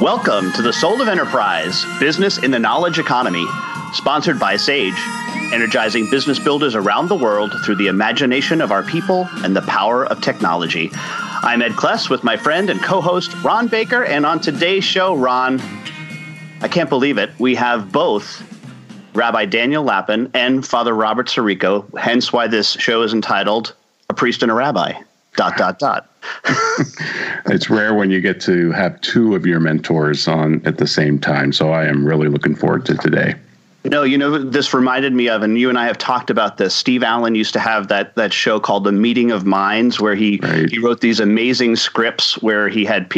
Welcome to the Soul of Enterprise Business in the Knowledge Economy, sponsored by Sage, energizing business builders around the world through the imagination of our people and the power of technology. I'm Ed Kless with my friend and co host Ron Baker, and on today's show, Ron, I can't believe it, we have both Rabbi Daniel Lapin and Father Robert Sirico, hence why this show is entitled A Priest and a Rabbi. Dot, dot, dot. it's rare when you get to have two of your mentors on at the same time. So I am really looking forward to today. No, you know this reminded me of, and you and I have talked about this. Steve Allen used to have that that show called The Meeting of Minds, where he right. he wrote these amazing scripts where he had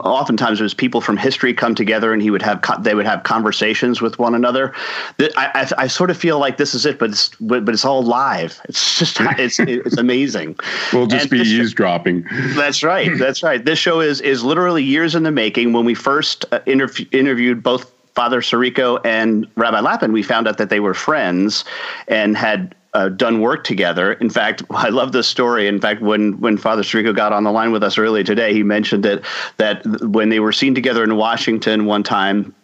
oftentimes it was people from history come together and he would have they would have conversations with one another. I, I, I sort of feel like this is it, but it's but, it's all live. It's just it's it's amazing. we'll just and be eavesdropping. That's right. That's right. This show is is literally years in the making. When we first uh, interv- interviewed both Father Sirico and Rabbi Lapin, we found out that they were friends and had uh, done work together. In fact, I love this story. In fact, when when Father Sirico got on the line with us earlier today, he mentioned that that when they were seen together in Washington one time,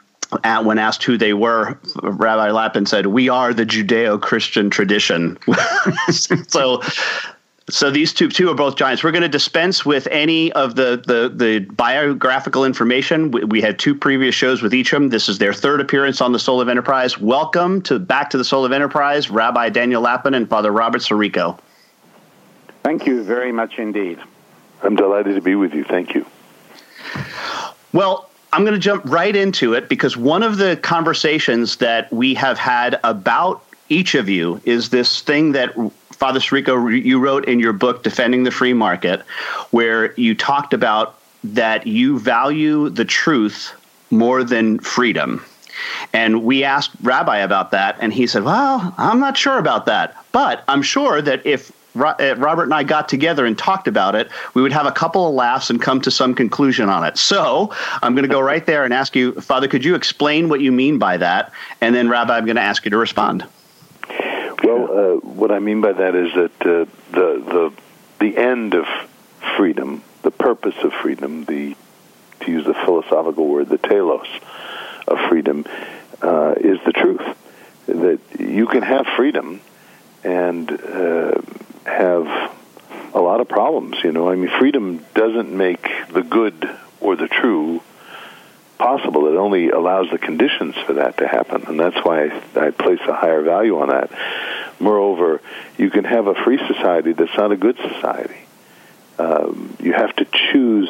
at, when asked who they were, Rabbi Lapin said, "We are the Judeo-Christian tradition." so so these two two are both giants. We're going to dispense with any of the the, the biographical information. We, we, had two previous shows with each of them. This is their third appearance on the Soul of Enterprise. Welcome to back to the Soul of Enterprise, Rabbi Daniel Lapin and Father Robert Sirico. Thank you very much indeed. I'm delighted to be with you. Thank you. Well, I'm going to jump right into it because one of the conversations that we have had about each of you is this thing that Father Sirico, you wrote in your book, Defending the Free Market, where you talked about that you value the truth more than freedom. And we asked Rabbi about that, and he said, Well, I'm not sure about that. But I'm sure that if Robert and I got together and talked about it, we would have a couple of laughs and come to some conclusion on it. So I'm going to go right there and ask you, Father, could you explain what you mean by that? And then, Rabbi, I'm going to ask you to respond. Well, uh, what I mean by that is that uh, the the the end of freedom, the purpose of freedom, the to use the philosophical word, the telos of freedom, uh, is the truth. That you can have freedom and uh, have a lot of problems. You know, I mean, freedom doesn't make the good or the true possible. It only allows the conditions for that to happen, and that's why I, I place a higher value on that. Moreover, you can have a free society that's not a good society. Um, you have to choose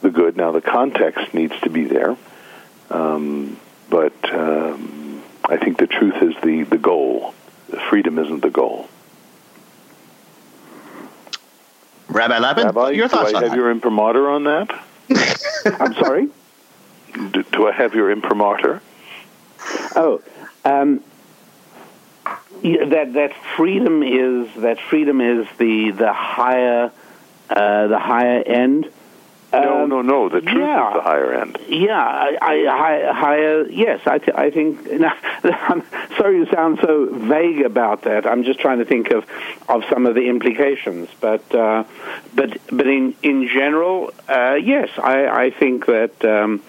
the good. Now, the context needs to be there, um, but um, I think the truth is the, the goal. Freedom isn't the goal. Rabbi Lapin, Rabbi, your thoughts do I on have that? your imprimatur on that? I'm sorry? Do, do, I have your imprimatur? Oh, um, that that freedom is that freedom is the the higher uh, the higher end. No, um, no, no. The truth yeah, is the higher end. Yeah, I, I, higher. Yes, I, th- I think. Now, I'm sorry you sound so vague about that. I'm just trying to think of, of some of the implications. But uh, but but in in general, uh, yes, I, I think that um,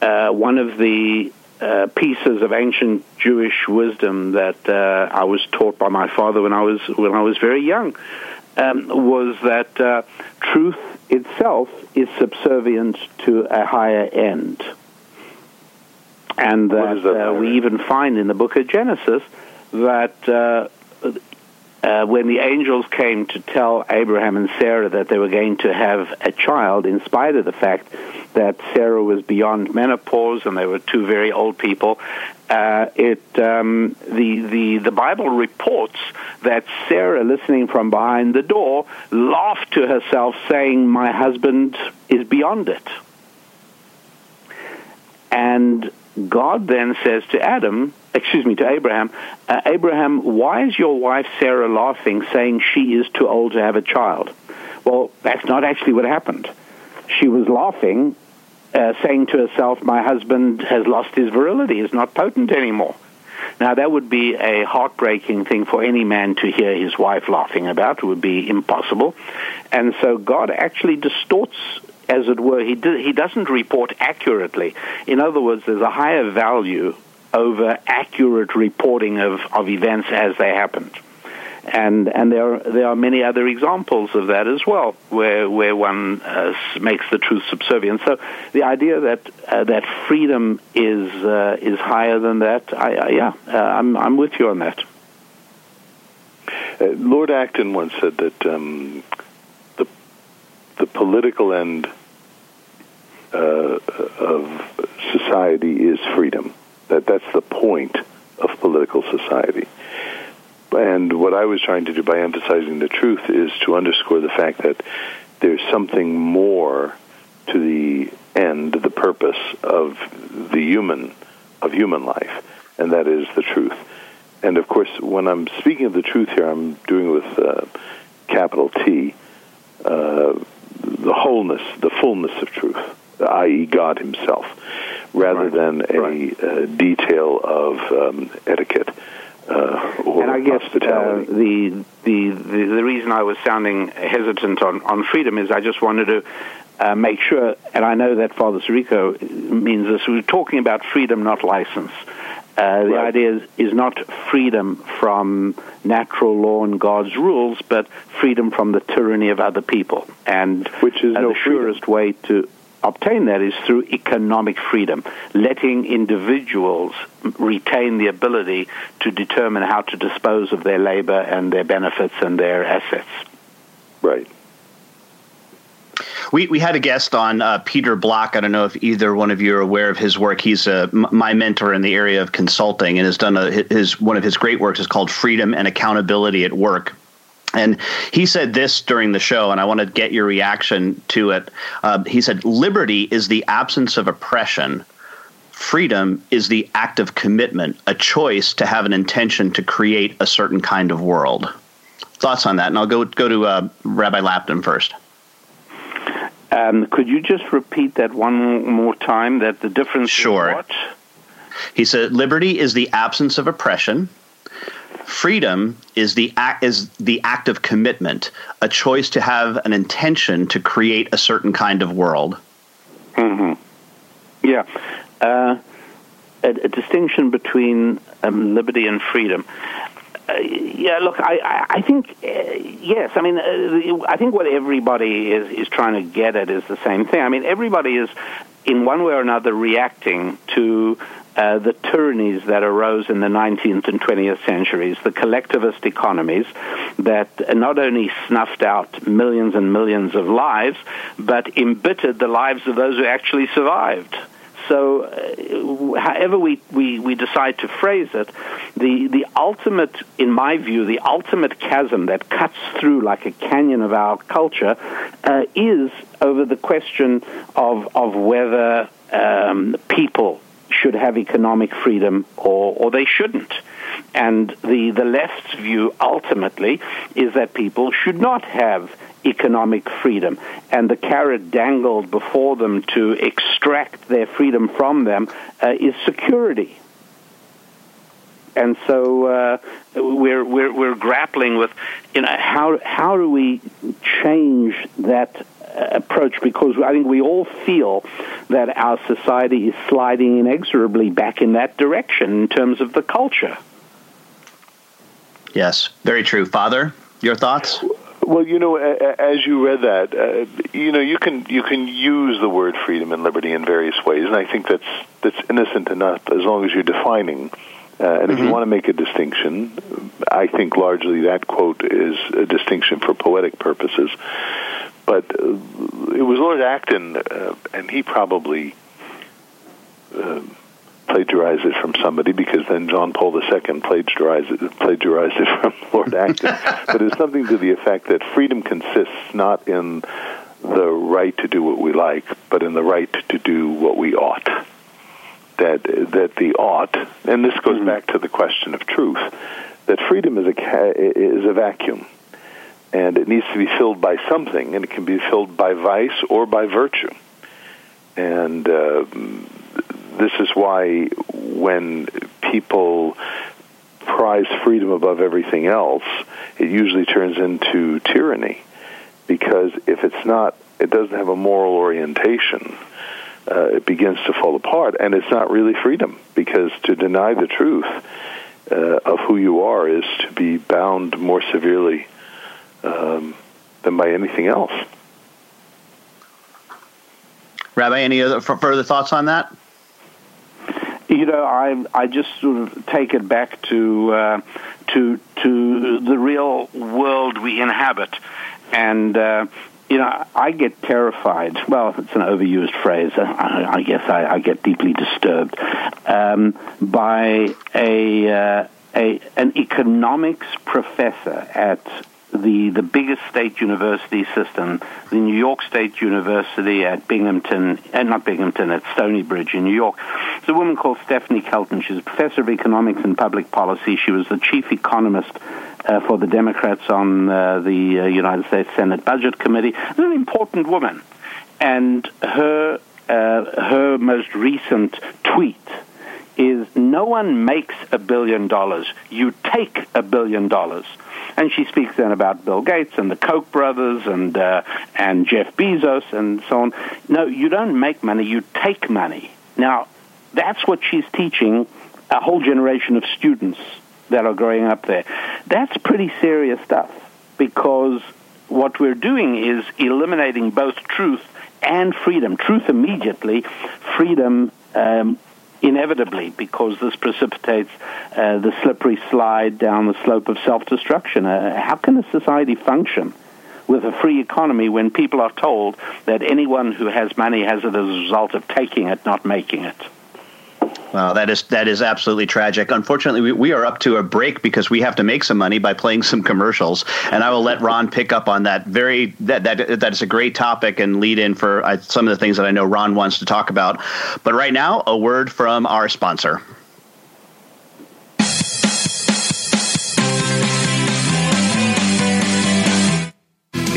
uh, one of the uh, pieces of ancient Jewish wisdom that uh, I was taught by my father when I was when I was very young um, was that uh, truth itself is subservient to a higher end, and that, that uh, we even find in the book of Genesis that. Uh, uh, when the angels came to tell Abraham and Sarah that they were going to have a child, in spite of the fact that Sarah was beyond menopause and they were two very old people. Uh, it um, the the the Bible reports that Sarah, listening from behind the door, laughed to herself, saying, "My husband is beyond it." And God then says to Adam, excuse me, to Abraham, uh, Abraham, why is your wife Sarah laughing, saying she is too old to have a child? Well, that's not actually what happened. She was laughing, uh, saying to herself, my husband has lost his virility, is not potent anymore. Now, that would be a heartbreaking thing for any man to hear his wife laughing about. It would be impossible. And so God actually distorts as it were. He, do, he doesn't report accurately. In other words, there's a higher value over accurate reporting of, of events as they happened. And, and there, are, there are many other examples of that as well, where, where one uh, makes the truth subservient. So the idea that, uh, that freedom is, uh, is higher than that, I, I yeah, uh, I'm, I'm with you on that. Uh, Lord Acton once said that um, the, the political end uh, of society is freedom. That that's the point of political society. And what I was trying to do by emphasizing the truth is to underscore the fact that there's something more to the end, the purpose of the human, of human life, and that is the truth. And of course, when I'm speaking of the truth here, I'm doing it with uh, capital T, uh, the wholeness, the fullness of truth i.e., God Himself, rather right. than a right. uh, detail of um, etiquette. Uh, and I guess uh, the, the, the the reason I was sounding hesitant on, on freedom is I just wanted to uh, make sure, and I know that Father Sirico means this. We're talking about freedom, not license. Uh, the right. idea is, is not freedom from natural law and God's rules, but freedom from the tyranny of other people. And which is uh, no the surest way to obtain that is through economic freedom, letting individuals retain the ability to determine how to dispose of their labor and their benefits and their assets. Right. We, we had a guest on uh, Peter Block. I don't know if either one of you are aware of his work. He's uh, m- my mentor in the area of consulting and has done a, his one of his great works is called Freedom and Accountability at Work. And he said this during the show, and I want to get your reaction to it. Uh, he said, Liberty is the absence of oppression. Freedom is the act of commitment, a choice to have an intention to create a certain kind of world. Thoughts on that? And I'll go, go to uh, Rabbi Lapin first. Um, could you just repeat that one more time? That the difference sure. He said, Liberty is the absence of oppression freedom is the act is the act of commitment, a choice to have an intention to create a certain kind of world. Mm-hmm. Yeah, uh, a, a, distinction between um, liberty and freedom. Uh, yeah, look, I, I, I think uh, yes. I mean, uh, I think what everybody is is trying to get at is the same thing. I mean, everybody is in one way or another reacting to uh, the tyrannies that arose in the 19th and 20th centuries, the collectivist economies that not only snuffed out millions and millions of lives, but embittered the lives of those who actually survived. So, uh, however we, we, we decide to phrase it, the, the ultimate, in my view, the ultimate chasm that cuts through like a canyon of our culture uh, is over the question of, of whether um, people should have economic freedom or, or they shouldn't. And the, the left's view ultimately is that people should not have economic freedom. And the carrot dangled before them to extract their freedom from them uh, is security. And so uh, we're, we're, we're grappling with, you know, how, how do we change that approach because I think we all feel that our society is sliding inexorably back in that direction in terms of the culture. Yes, very true. Father, your thoughts? Well, you know, as you read that, uh, you know, you can you can use the word freedom and liberty in various ways, and I think that's that's innocent enough as long as you're defining. Uh, and mm-hmm. if you mm-hmm. want to make a distinction, I think largely that quote is a distinction for poetic purposes. But uh, it was Lord Acton, uh, and he probably uh, plagiarized it from somebody because then John Paul II plagiarized it, plagiarized it from Lord Acton. but it's something to the effect that freedom consists not in the right to do what we like, but in the right to do what we ought. that that the ought, and this goes mm-hmm. back to the question of truth, that freedom is a is a vacuum, and it needs to be filled by something, and it can be filled by vice or by virtue, and uh, this is why when people prize freedom above everything else, it usually turns into tyranny, because if it's not, it doesn't have a moral orientation uh, it begins to fall apart, and it's not really freedom because to deny the truth uh, of who you are is to be bound more severely um, than by anything else. Rabbi, any other further thoughts on that? You know, I I just sort of take it back to uh, to to the real world we inhabit, and uh, you know, I get terrified. Well, it's an overused phrase. I, I guess I, I, get deeply disturbed um, by a, uh, a an economics professor at the the biggest state university system, the New York State University at Binghamton, and uh, not Binghamton, at Stony Bridge in New York. It's a woman called Stephanie Kelton. She's a professor of economics and public policy. She was the chief economist uh, for the Democrats on uh, the uh, United States Senate Budget Committee. She's an important woman, and her uh, her most recent tweet is no one makes a billion dollars. You take a billion dollars. And she speaks then about Bill Gates and the Koch brothers and uh, and Jeff Bezos and so on. No, you don't make money, you take money. Now, that's what she's teaching a whole generation of students that are growing up there. That's pretty serious stuff because what we're doing is eliminating both truth and freedom. Truth immediately, freedom um, inevitably, because this precipitates uh, the slippery slide down the slope of self destruction. Uh, how can a society function? With a free economy, when people are told that anyone who has money has it as a result of taking it, not making it. Well, that is that is absolutely tragic. Unfortunately, we, we are up to a break because we have to make some money by playing some commercials, and I will let Ron pick up on that. Very that that that is a great topic and lead in for uh, some of the things that I know Ron wants to talk about. But right now, a word from our sponsor.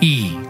一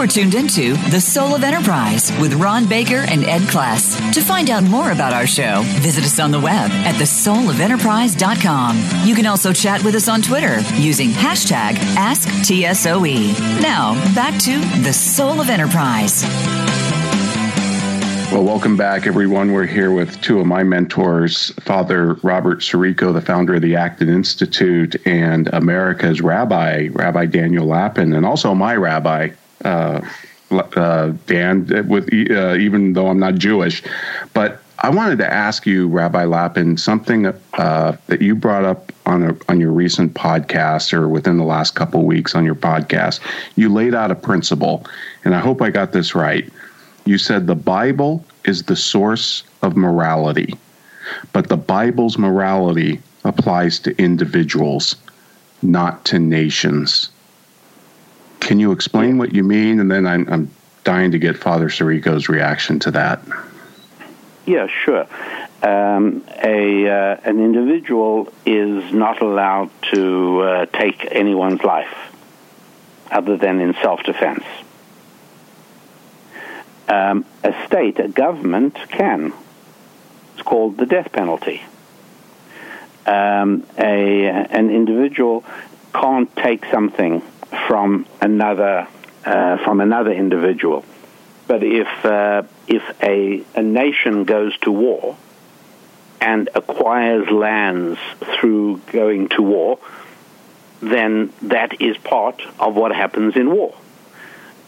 Are tuned into The Soul of Enterprise with Ron Baker and Ed Kless. To find out more about our show, visit us on the web at thesoulofenterprise.com. You can also chat with us on Twitter using hashtag AskTSOE. Now, back to The Soul of Enterprise. Well, welcome back, everyone. We're here with two of my mentors, Father Robert Sirico, the founder of the Acton Institute, and America's rabbi, Rabbi Daniel Lapin, and also my rabbi, uh, uh, Dan, with uh, even though I'm not Jewish. But I wanted to ask you, Rabbi Lapin, something uh, that you brought up on a, on your recent podcast or within the last couple weeks on your podcast. You laid out a principle, and I hope I got this right. You said the Bible is the source of morality, but the Bible's morality applies to individuals, not to nations. Can you explain what you mean? And then I'm, I'm dying to get Father Sirico's reaction to that. Yeah, sure. Um, a uh, an individual is not allowed to uh, take anyone's life other than in self-defense. Um, a state, a government can. It's called the death penalty. Um, a an individual can't take something from another uh, from another individual. But if uh, if a a nation goes to war and acquires lands through going to war, then that is part of what happens in war.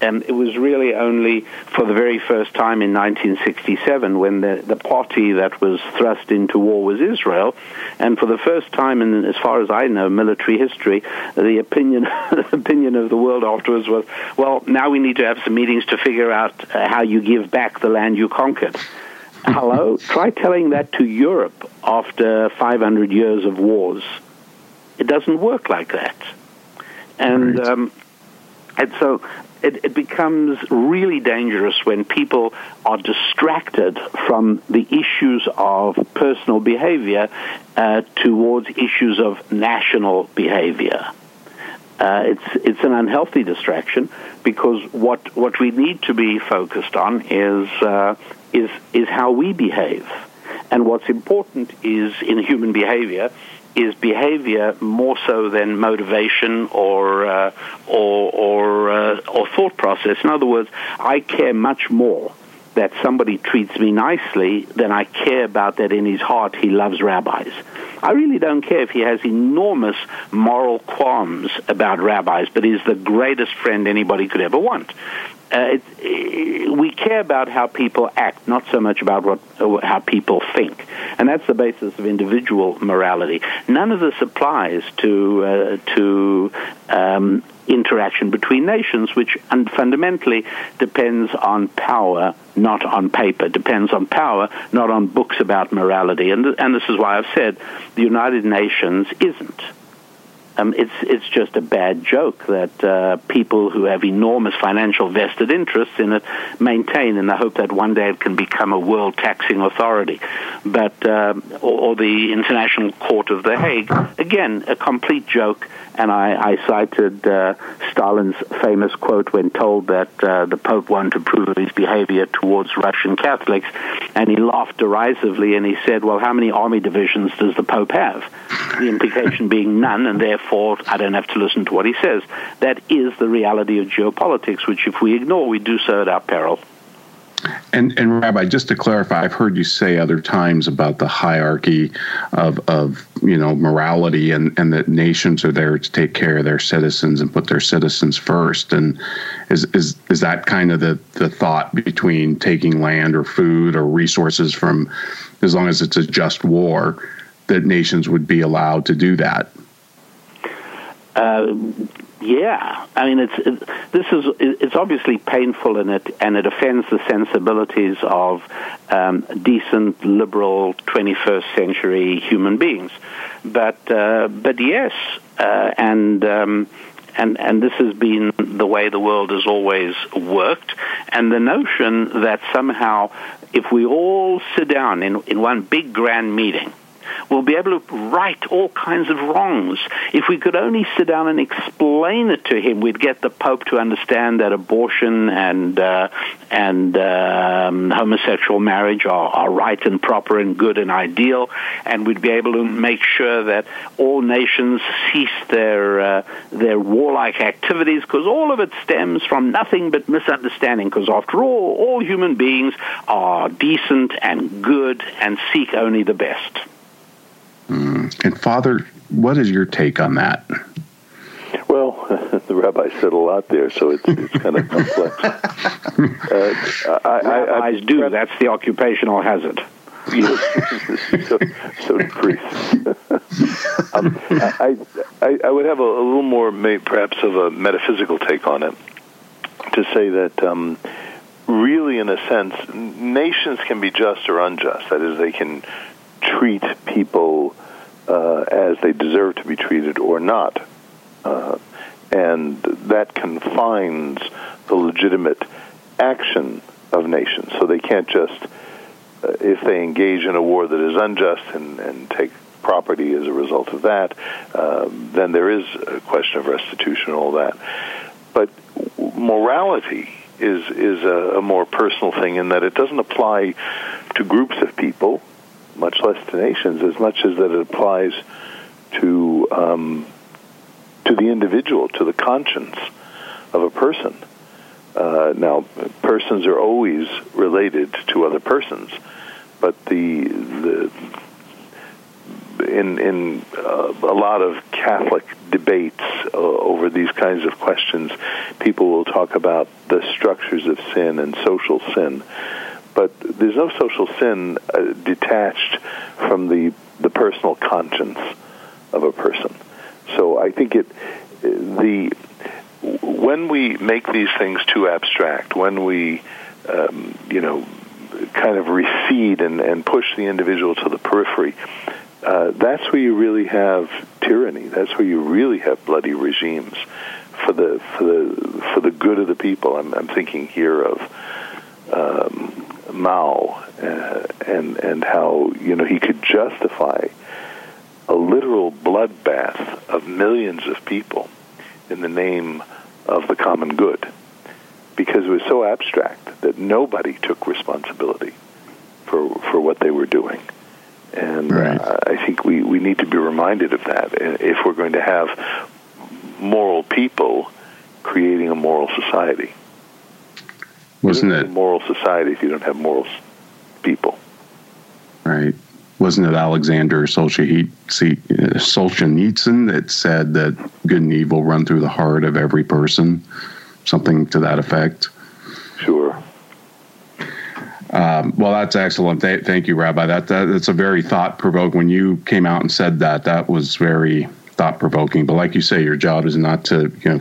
And it was really only for the very first time in 1967 when the, the party that was thrust into war was Israel. And for the first time in, as far as I know, military history, the opinion, opinion of the world afterwards was, well, now we need to have some meetings to figure out uh, how you give back the land you conquered. Hello? Try telling that to Europe after 500 years of wars. It doesn't work like that. And, right. um, and so it, it, becomes really dangerous when people are distracted from the issues of personal behavior uh, towards issues of national behavior. Uh, it's it's an unhealthy distraction because what what we need to be focused on is uh, is is how we behave, and what's important is in human behavior is behavior more so than motivation or uh, or or, uh, or thought process. In other words, I care much more that somebody treats me nicely than I care about that in his heart he loves rabbis. I really don't care if he has enormous moral qualms about rabbis, but he's the greatest friend anybody could ever want uh, it, we care about how people act, not so much about what uh, how people think, and that's the basis of individual morality. None of this applies to uh, to um, interaction between nations, which fundamentally depends on power, not on paper. Depends on power, not on books about morality. And and this is why I've said the United Nations isn't um, it's it's just a bad joke that uh, people who have enormous financial vested interests in it maintain in the hope that one day it can become a world taxing authority. But uh, or, or, the International Court of The Hague, again, a complete joke. And I, I cited uh, Stalin's famous quote when told that uh, the Pope wanted to prove of his behavior towards Russian Catholics, and he laughed derisively and he said, "Well, how many army divisions does the Pope have?" The implication being none, and therefore therefore I don't have to listen to what he says. That is the reality of geopolitics, which if we ignore, we do so at our peril. And, and Rabbi, just to clarify, I've heard you say other times about the hierarchy of, of you know morality and, and that nations are there to take care of their citizens and put their citizens first. And is is, is that kind of the, the thought between taking land or food or resources from as long as it's a just war, that nations would be allowed to do that? Uh, yeah, I mean, it's it, this is it's obviously painful and it and it offends the sensibilities of um, decent, liberal, 21st century human beings. But uh, but yes, uh, and. Um, and and this has been the way the world has always worked. And the notion that somehow, if we all sit down in in one big grand meeting We'll be able to right all kinds of wrongs. If we could only sit down and explain it to him, we'd get the Pope to understand that abortion and uh, and um, homosexual marriage are, are right and proper and good and ideal, and we'd be able to make sure that all nations cease their uh, their warlike activities because all of it stems from nothing but misunderstanding. Because after all, all human beings are decent and good and seek only the best. Mm. And Father, what is your take on that? Well, the rabbi said a lot there, so it's, it's kind of complex. uh, I, Rabbis I, I, do. That's the occupational hazard. so, so do priests. um, I, I, I would have a, a little more, perhaps, of a metaphysical take on it. To say that um, really, in a sense, nations can be just or unjust. That is, they can treat people uh, as they deserve to be treated or not. Uh, and that confines the legitimate action of nations. So they can't just, uh, if they engage in a war that is unjust and, and take property as a result of that, um, then there is a question of restitution and all that. But morality is is a, a more personal thing in that it doesn't apply to groups of people, much less to nations, as much as that it applies to um, to the individual, to the conscience of a person. Uh, now, persons are always related to other persons, but the the in in uh, a lot of Catholic debates uh, over these kinds of questions, people will talk about the structures of sin and social sin, but there's no social sin uh, detached from the the personal conscience of a person. So I think it the when we make these things too abstract, when we um, you know kind of recede and, and push the individual to the periphery, uh, that's where you really have tyranny. That's where you really have bloody regimes for the for the for the good of the people. I'm, I'm thinking here of um, Mao uh, and and how you know he could justify a literal bloodbath of millions of people in the name of the common good because it was so abstract that nobody took responsibility for for what they were doing. And right. uh, I think we, we need to be reminded of that if we're going to have moral people creating a moral society. Wasn't it a moral society if you don't have moral people? Right. Wasn't it Alexander Solzhenitsyn that said that good and evil run through the heart of every person? Something to that effect. Sure. Um, well, that's excellent. Th- thank you, Rabbi. That, that that's a very thought provoking. When you came out and said that, that was very thought provoking. But like you say, your job is not to you know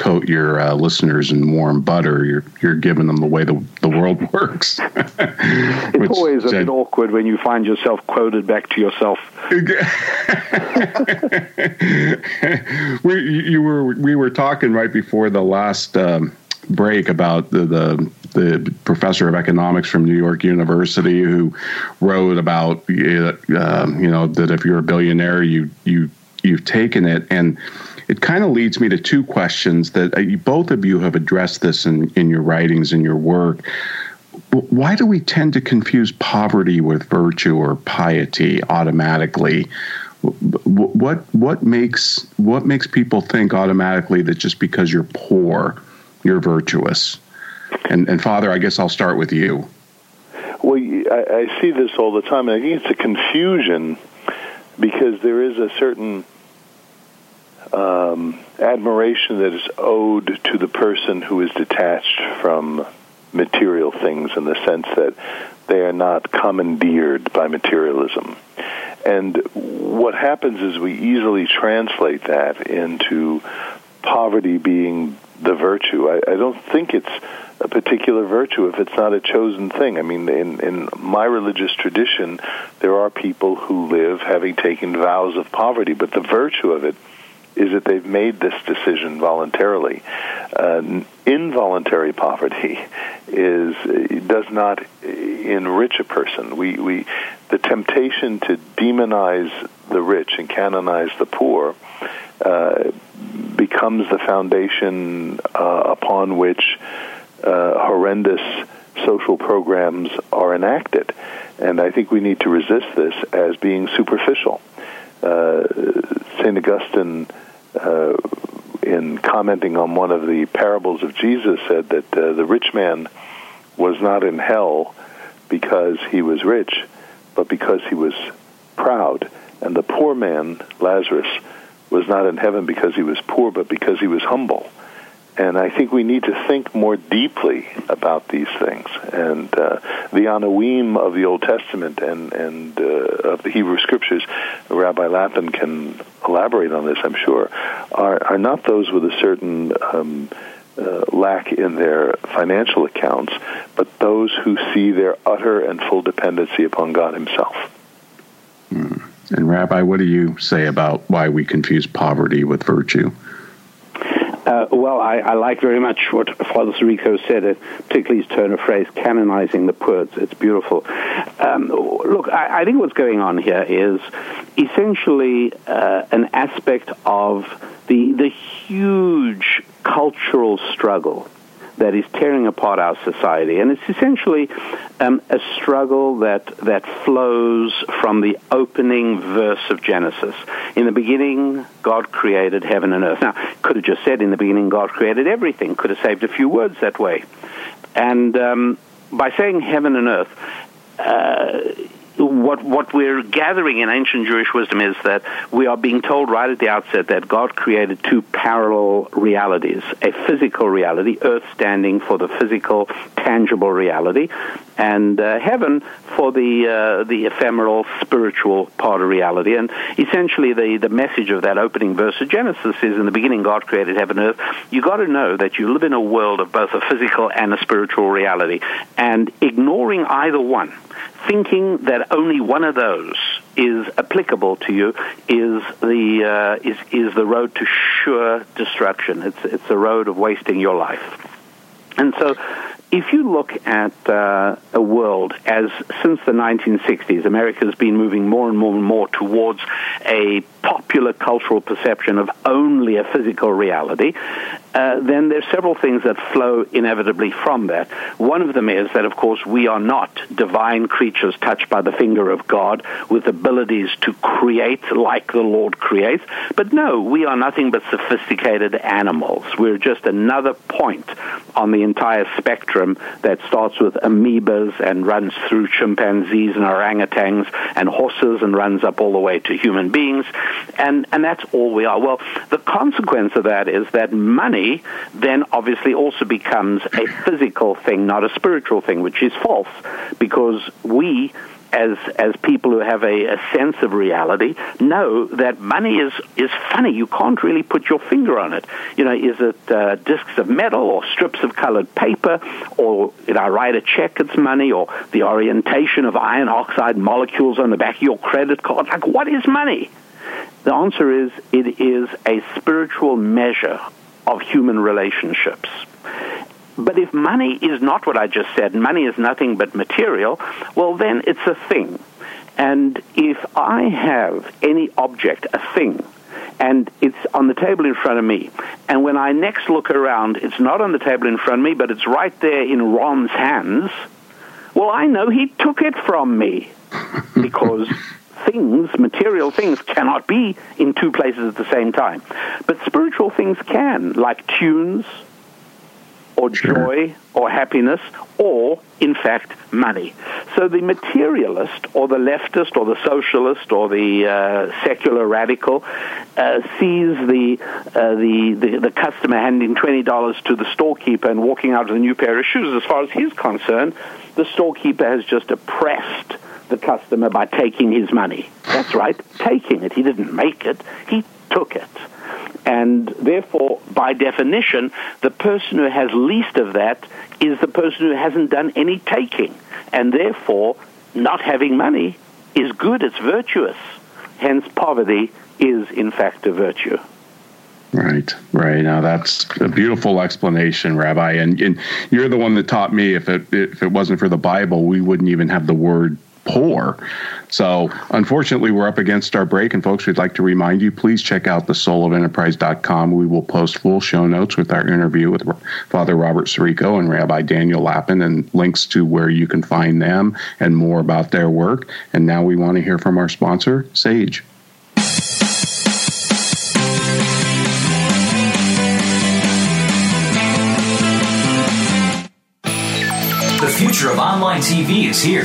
coat your uh, listeners in warm butter. You're you're giving them the way the the world works. it's Which, always a bit awkward when you find yourself quoted back to yourself. we you were we were talking right before the last. Um, break about the, the the professor of economics from New York University who wrote about uh, um, you know that if you're a billionaire you you you've taken it and it kind of leads me to two questions that uh, both of you have addressed this in, in your writings and your work why do we tend to confuse poverty with virtue or piety automatically what what makes what makes people think automatically that just because you're poor you're virtuous. And, and Father, I guess I'll start with you. Well, I, I see this all the time, and I think it's a confusion because there is a certain um, admiration that is owed to the person who is detached from material things in the sense that they are not commandeered by materialism. And what happens is we easily translate that into poverty being the virtue. I, I don't think it's a particular virtue if it's not a chosen thing. I mean, in, in my religious tradition, there are people who live having taken vows of poverty, but the virtue of it is that they've made this decision voluntarily. Uh, involuntary poverty is does not enrich a person. We we the temptation to demonize the rich and canonize the poor uh, becomes the foundation uh, upon which uh, horrendous social programs are enacted. And I think we need to resist this as being superficial. Uh, St. Augustine, uh, in commenting on one of the parables of Jesus, said that uh, the rich man was not in hell because he was rich, but because he was proud. And the poor man, Lazarus, was not in heaven because he was poor, but because he was humble. And I think we need to think more deeply about these things. And uh, the Anawim of the Old Testament and, and uh, of the Hebrew Scriptures, Rabbi Lapin can elaborate on this, I'm sure, are, are not those with a certain um, uh, lack in their financial accounts, but those who see their utter and full dependency upon God Himself. Hmm. And, Rabbi, what do you say about why we confuse poverty with virtue? Uh, well, I, I, like very much what Father Sirico said, uh, particularly his turn of phrase, canonizing the poor. It's, it's beautiful. Um, look, I, I, think what's going on here is essentially uh, an aspect of the, the huge cultural struggle that is tearing apart our society. And it's essentially um, a struggle that, that flows from the opening verse of Genesis. In the beginning, God created heaven and earth. Now, could have just said in the beginning, God created everything, could have saved a few words that way. And um, by saying heaven and earth, uh, what what we're gathering in ancient Jewish wisdom is that we are being told right at the outset that God created two parallel realities: a physical reality, earth standing for the physical, tangible reality, and uh, heaven for the uh, the ephemeral, spiritual part of reality. And essentially, the the message of that opening verse of Genesis is: in the beginning, God created heaven and earth. You got to know that you live in a world of both a physical and a spiritual reality, and ignoring either one thinking that only one of those is applicable to you is the uh, is is the road to sure destruction. It's it's the road of wasting your life. And so, if you look at uh, a world as since the 1960s, America has been moving more and more and more towards a popular cultural perception of only a physical reality, uh, then there's several things that flow inevitably from that. One of them is that, of course, we are not divine creatures touched by the finger of God with abilities to create like the Lord creates. But no, we are nothing but sophisticated animals. We're just another point on the entire spectrum that starts with amoebas and runs through chimpanzees and orangutans and horses and runs up all the way to human beings. And, and that's all we are. Well, the consequence of that is that money then obviously also becomes a physical thing, not a spiritual thing, which is false because we as as people who have a, a, sense of reality know that money is is funny. You can't really put your finger on it. You know, is it uh, discs of metal or strips of colored paper, or did I write a check? It's money, or the orientation of iron oxide molecules on the back of your credit card. Like, what is money? The answer is it is a spiritual measure of human relationships. But if money is not what I just said, money is nothing but material, well, then it's a thing. And if I have any object, a thing, and it's on the table in front of me, and when I next look around, it's not on the table in front of me, but it's right there in Ron's hands, well, I know he took it from me because things, material things, cannot be in two places at the same time. But spiritual things can, like tunes, or joy, or happiness, or, in fact, money. So the materialist, or the leftist, or the socialist, or the uh, secular radical uh, sees the, uh, the, the, the customer handing $20 to the storekeeper and walking out with a new pair of shoes. As far as he's concerned, the storekeeper has just oppressed the customer by taking his money. That's right, taking it. He didn't make it, he took it. And therefore, by definition, the person who has least of that is the person who hasn't done any taking. And therefore, not having money is good, it's virtuous. Hence, poverty is, in fact, a virtue. Right, right. Now that's a beautiful explanation, Rabbi. And, and you're the one that taught me. If it if it wasn't for the Bible, we wouldn't even have the word poor. So, unfortunately, we're up against our break. And, folks, we'd like to remind you please check out the soulofenterprise.com. We will post full show notes with our interview with Father Robert Sirico and Rabbi Daniel Lapin and links to where you can find them and more about their work. And now we want to hear from our sponsor, Sage. The future of online TV is here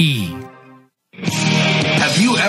You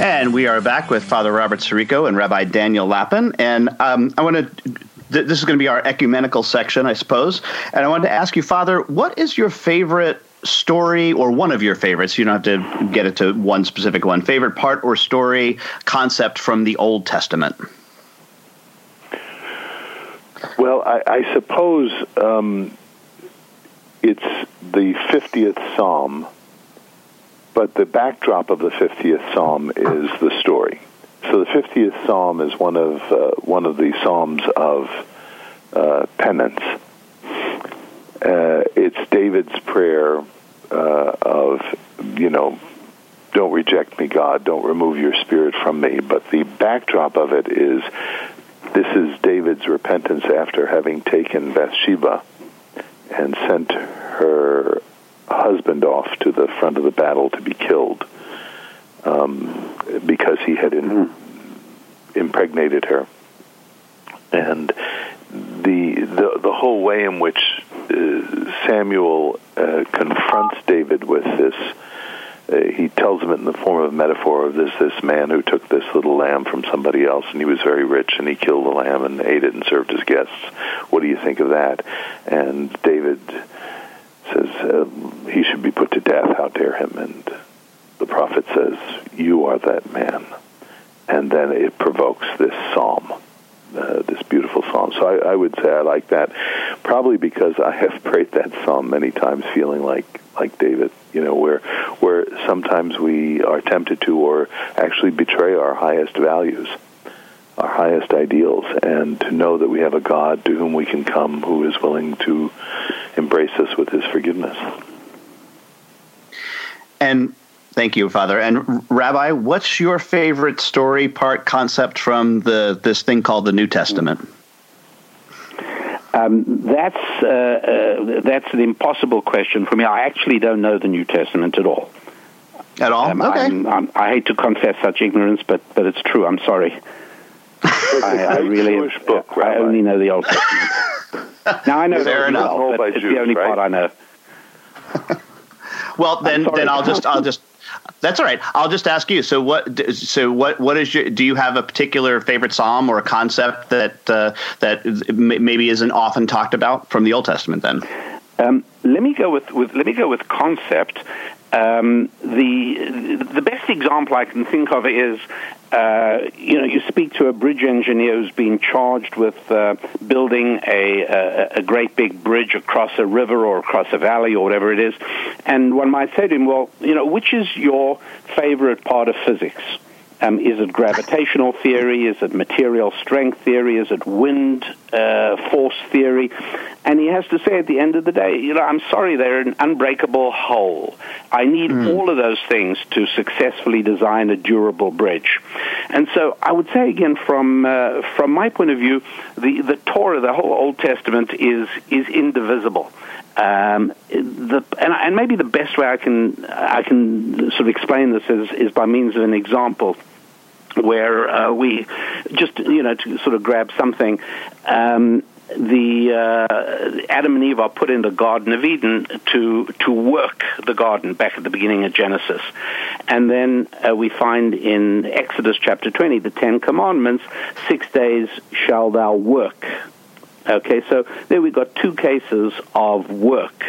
And we are back with Father Robert Sirico and Rabbi Daniel Lapin. And um, I want to this is going to be our ecumenical section, I suppose. And I wanted to ask you, Father, what is your favorite story or one of your favorites? You don't have to get it to one specific one. Favorite part or story concept from the Old Testament? Well, I, I suppose um, it's the 50th Psalm but the backdrop of the 50th Psalm is the story. So the 50th Psalm is one of uh, one of the psalms of uh, penance. Uh, it's David's prayer uh, of, you know, don't reject me, God, don't remove your spirit from me. But the backdrop of it is this is David's repentance after having taken Bathsheba and sent her husband off to the front of the battle to be killed um, because he had in, impregnated her. And the, the the whole way in which uh, Samuel uh, confronts David with this, uh, he tells him it in the form of a metaphor of this this man who took this little lamb from somebody else, and he was very rich, and he killed the lamb and ate it and served his guests. What do you think of that? And David says uh, he should be put to death. How dare him? And the prophet says, "You are that man." And then it provokes this psalm, uh, this beautiful psalm. So I, I would say I like that, probably because I have prayed that psalm many times, feeling like like David. You know, where where sometimes we are tempted to, or actually betray our highest values our highest ideals and to know that we have a God to whom we can come who is willing to embrace us with his forgiveness. And thank you, Father. And Rabbi, what's your favorite story part concept from the this thing called the New Testament? Um, that's uh, uh, that's an impossible question for me. I actually don't know the New Testament at all. At all? Um, okay. I'm, I'm, i hate to confess such ignorance, but but it's true. I'm sorry. I, I, really Jewish book. I only know the Old Testament. Now I know Fair enough. Well, but it's Jews, the only right? part I know. well, then then I'll just I'll just that's all right. I'll just ask you. So what? So what? What is your? Do you have a particular favorite psalm or a concept that uh, that maybe isn't often talked about from the Old Testament? Then um, let me go with, with let me go with concept. Um, the the best example I can think of is uh, you know, you speak to a bridge engineer who's been charged with uh, building a, a, a, great big bridge across a river or across a valley or whatever it is, and one might say to him, "Well, you know, which is your favorite part of physics?" Um, is it gravitational theory? Is it material strength theory? Is it wind uh, force theory? And he has to say at the end of the day, you know, I'm sorry, they're an unbreakable whole. I need mm. all of those things to successfully design a durable bridge. And so I would say again, from uh, from my point of view, the the Torah, the whole Old Testament, is is indivisible. Um, the, and, and, maybe the best way I can I can sort of explain this is, is by means of an example where uh, we just you know to sort of grab something. Um, the uh, Adam and Eve are put in the Garden of Eden to to work the garden back at the beginning of Genesis, and then uh, we find in Exodus chapter twenty the Ten Commandments: six days shall thou work. Okay, so there we've got two cases of work,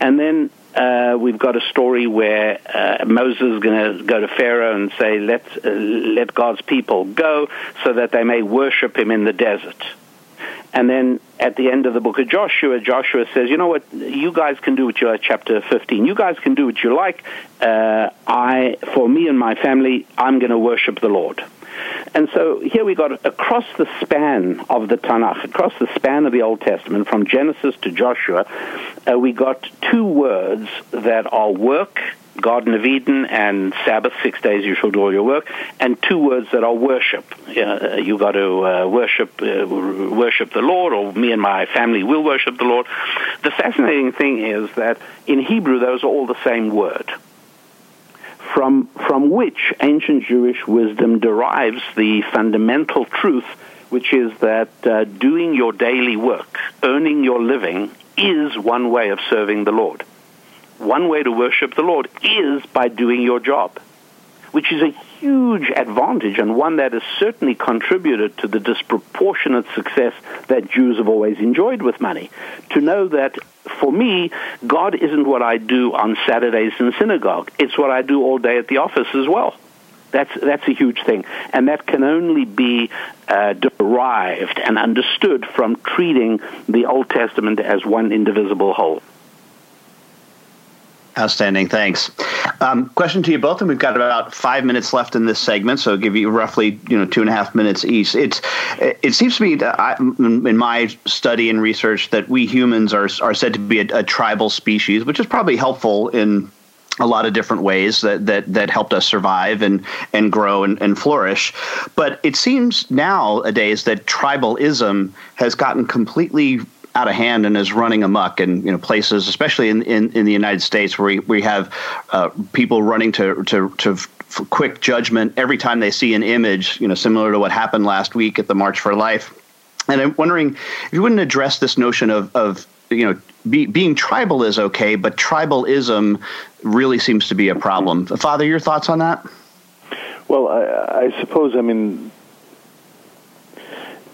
and then uh, we've got a story where uh, Moses is going to go to Pharaoh and say, "Let uh, let God's people go, so that they may worship Him in the desert." And then at the end of the book of Joshua, Joshua says, "You know what? You guys can do what you like." Chapter fifteen. You guys can do what you like. Uh, I, for me and my family, I'm going to worship the Lord. And so here we got across the span of the Tanakh, across the span of the Old Testament, from Genesis to Joshua, uh, we got two words that are work, Garden of Eden, and Sabbath, six days you shall do all your work, and two words that are worship. Uh, you got to uh, worship uh, worship the Lord, or me and my family will worship the Lord. The fascinating thing is that in Hebrew, those are all the same word from, from which ancient Jewish wisdom derives the fundamental truth, which is that uh, doing your daily work, earning your living, is one way of serving the Lord. One way to worship the Lord is by doing your job, which is a huge advantage and one that has certainly contributed to the disproportionate success that Jews have always enjoyed with money. To know that for me, God isn't what I do on Saturdays in synagogue. It's what I do all day at the office as well. That's that's a huge thing, and that can only be uh, derived and understood from treating the Old Testament as one indivisible whole. Outstanding. Thanks. Um, question to you both, and we've got about five minutes left in this segment, so I'll give you roughly you know two and a half minutes each. It's it seems to me that I, in my study and research that we humans are are said to be a, a tribal species, which is probably helpful in a lot of different ways that that that helped us survive and and grow and, and flourish. But it seems nowadays that tribalism has gotten completely out of hand and is running amok in you know places, especially in, in, in the United States, where we, we have uh, people running to to to quick judgment every time they see an image, you know, similar to what happened last week at the March for Life. And I'm wondering if you wouldn't address this notion of of you know be, being tribal is okay, but tribalism really seems to be a problem. Father, your thoughts on that? Well, I, I suppose I mean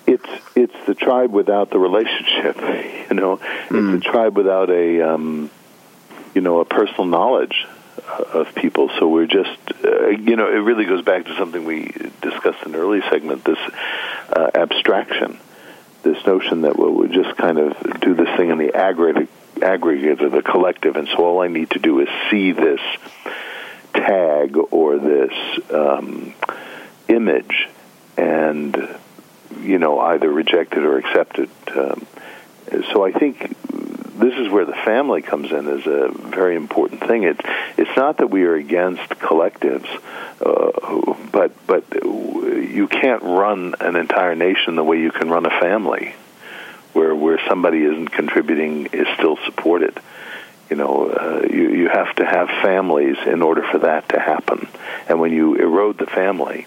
it's it's the tribe without the relationship. You know, mm. it's hmm. a tribe without a um, you know a personal knowledge of people. So we're just uh, you know it really goes back to something we discussed in an early segment. This uh, abstraction, this notion that well, we just kind of do this thing in the aggregate aggregate of the collective, and so all I need to do is see this tag or this um, image and you know, either rejected or accepted. Um, so I think this is where the family comes in as a very important thing. It's it's not that we are against collectives, uh, but but you can't run an entire nation the way you can run a family, where where somebody isn't contributing is still supported. You know, uh, you you have to have families in order for that to happen, and when you erode the family,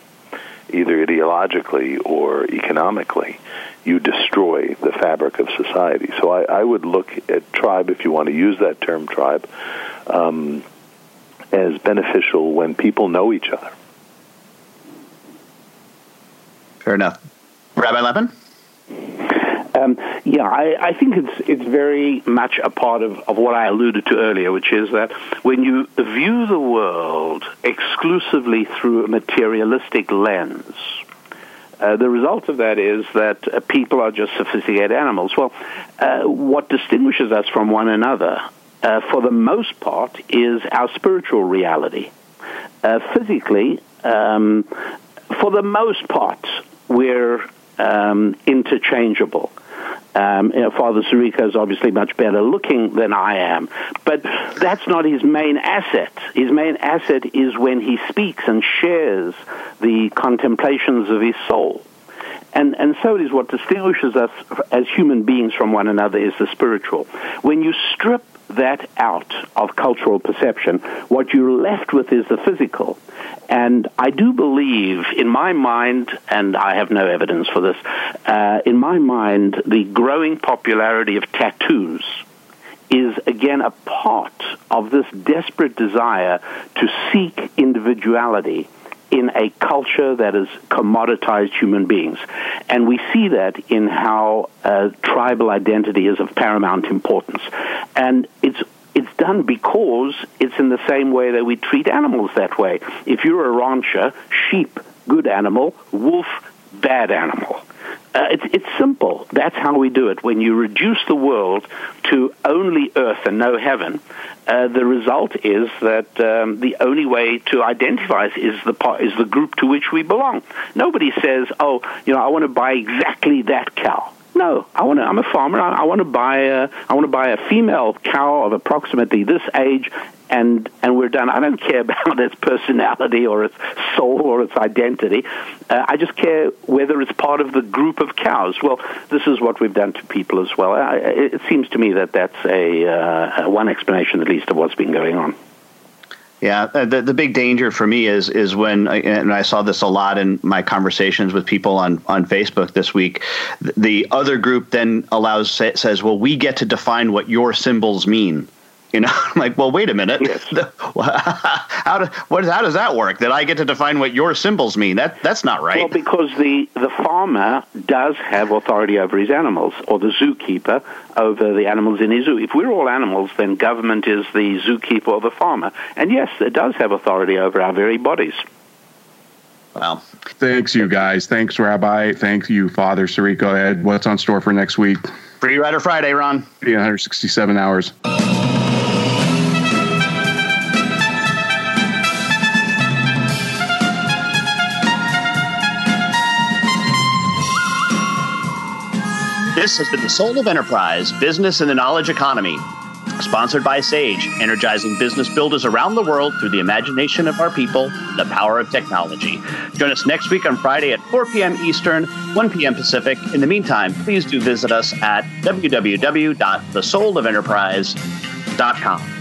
either ideologically or economically, you destroy the fabric of society. So I, I would look at tribe, if you want to use that term, tribe, um, as beneficial when people know each other. Fair enough. Rabbi Lapin? Um, yeah, I, I, think it's it's very much a part of, of what I alluded to earlier, which is that when you view the world exclusively through a materialistic lens, uh, the result of that is that uh, people are just sophisticated animals. Well, uh, what distinguishes us from one another, uh, for the most part, is our spiritual reality. Uh, physically, um, for the most part, we're um, interchangeable. Um, you know, Father Sirico is obviously much better looking than I am, but that's not his main asset. His main asset is when he speaks and shares the contemplations of his soul. And, and so it is what distinguishes us as human beings from one another is the spiritual. When you strip that out of cultural perception, what you're left with is the physical. And I do believe, in my mind, and I have no evidence for this, uh, in my mind, the growing popularity of tattoos is again a part of this desperate desire to seek individuality in a culture that has commoditized human beings. And we see that in how uh, tribal identity is of paramount importance. And it's it's done because it's in the same way that we treat animals that way. If you're a rancher, sheep, good animal, wolf, bad animal. Uh, it's, it's simple. That's how we do it. When you reduce the world to only earth and no heaven, uh, the result is that um, the only way to identify us is the part, is the group to which we belong. Nobody says, "Oh, you know, I want to buy exactly that cow." No, I want to. I'm a farmer. I, I want to buy a. I want to buy a female cow of approximately this age, and and we're done. I don't care about its personality or its soul or its identity. Uh, I just care whether it's part of the group of cows. Well, this is what we've done to people as well. I, it seems to me that that's a uh, one explanation, at least, of what's been going on. Yeah, uh, the the big danger for me is is when and I saw this a lot in my conversations with people on on Facebook this week. The other group then allows says, "Well, we get to define what your symbols mean." You know, I'm like, well, wait a minute. Yes. how, do, what, how does that work? That I get to define what your symbols mean? That that's not right. Well, because the the farmer does have authority over his animals, or the zookeeper over the animals in his zoo. If we're all animals, then government is the zookeeper or the farmer. And yes, it does have authority over our very bodies. Well, thanks, you guys. Thanks, Rabbi. Thank you, Father Sirico. Ed, what's on store for next week? Free Rider Friday, Ron. 167 hours. This has been the Soul of Enterprise Business in the Knowledge Economy. Sponsored by Sage, energizing business builders around the world through the imagination of our people, the power of technology. Join us next week on Friday at 4 p.m. Eastern, 1 p.m. Pacific. In the meantime, please do visit us at www.thesoulofenterprise.com.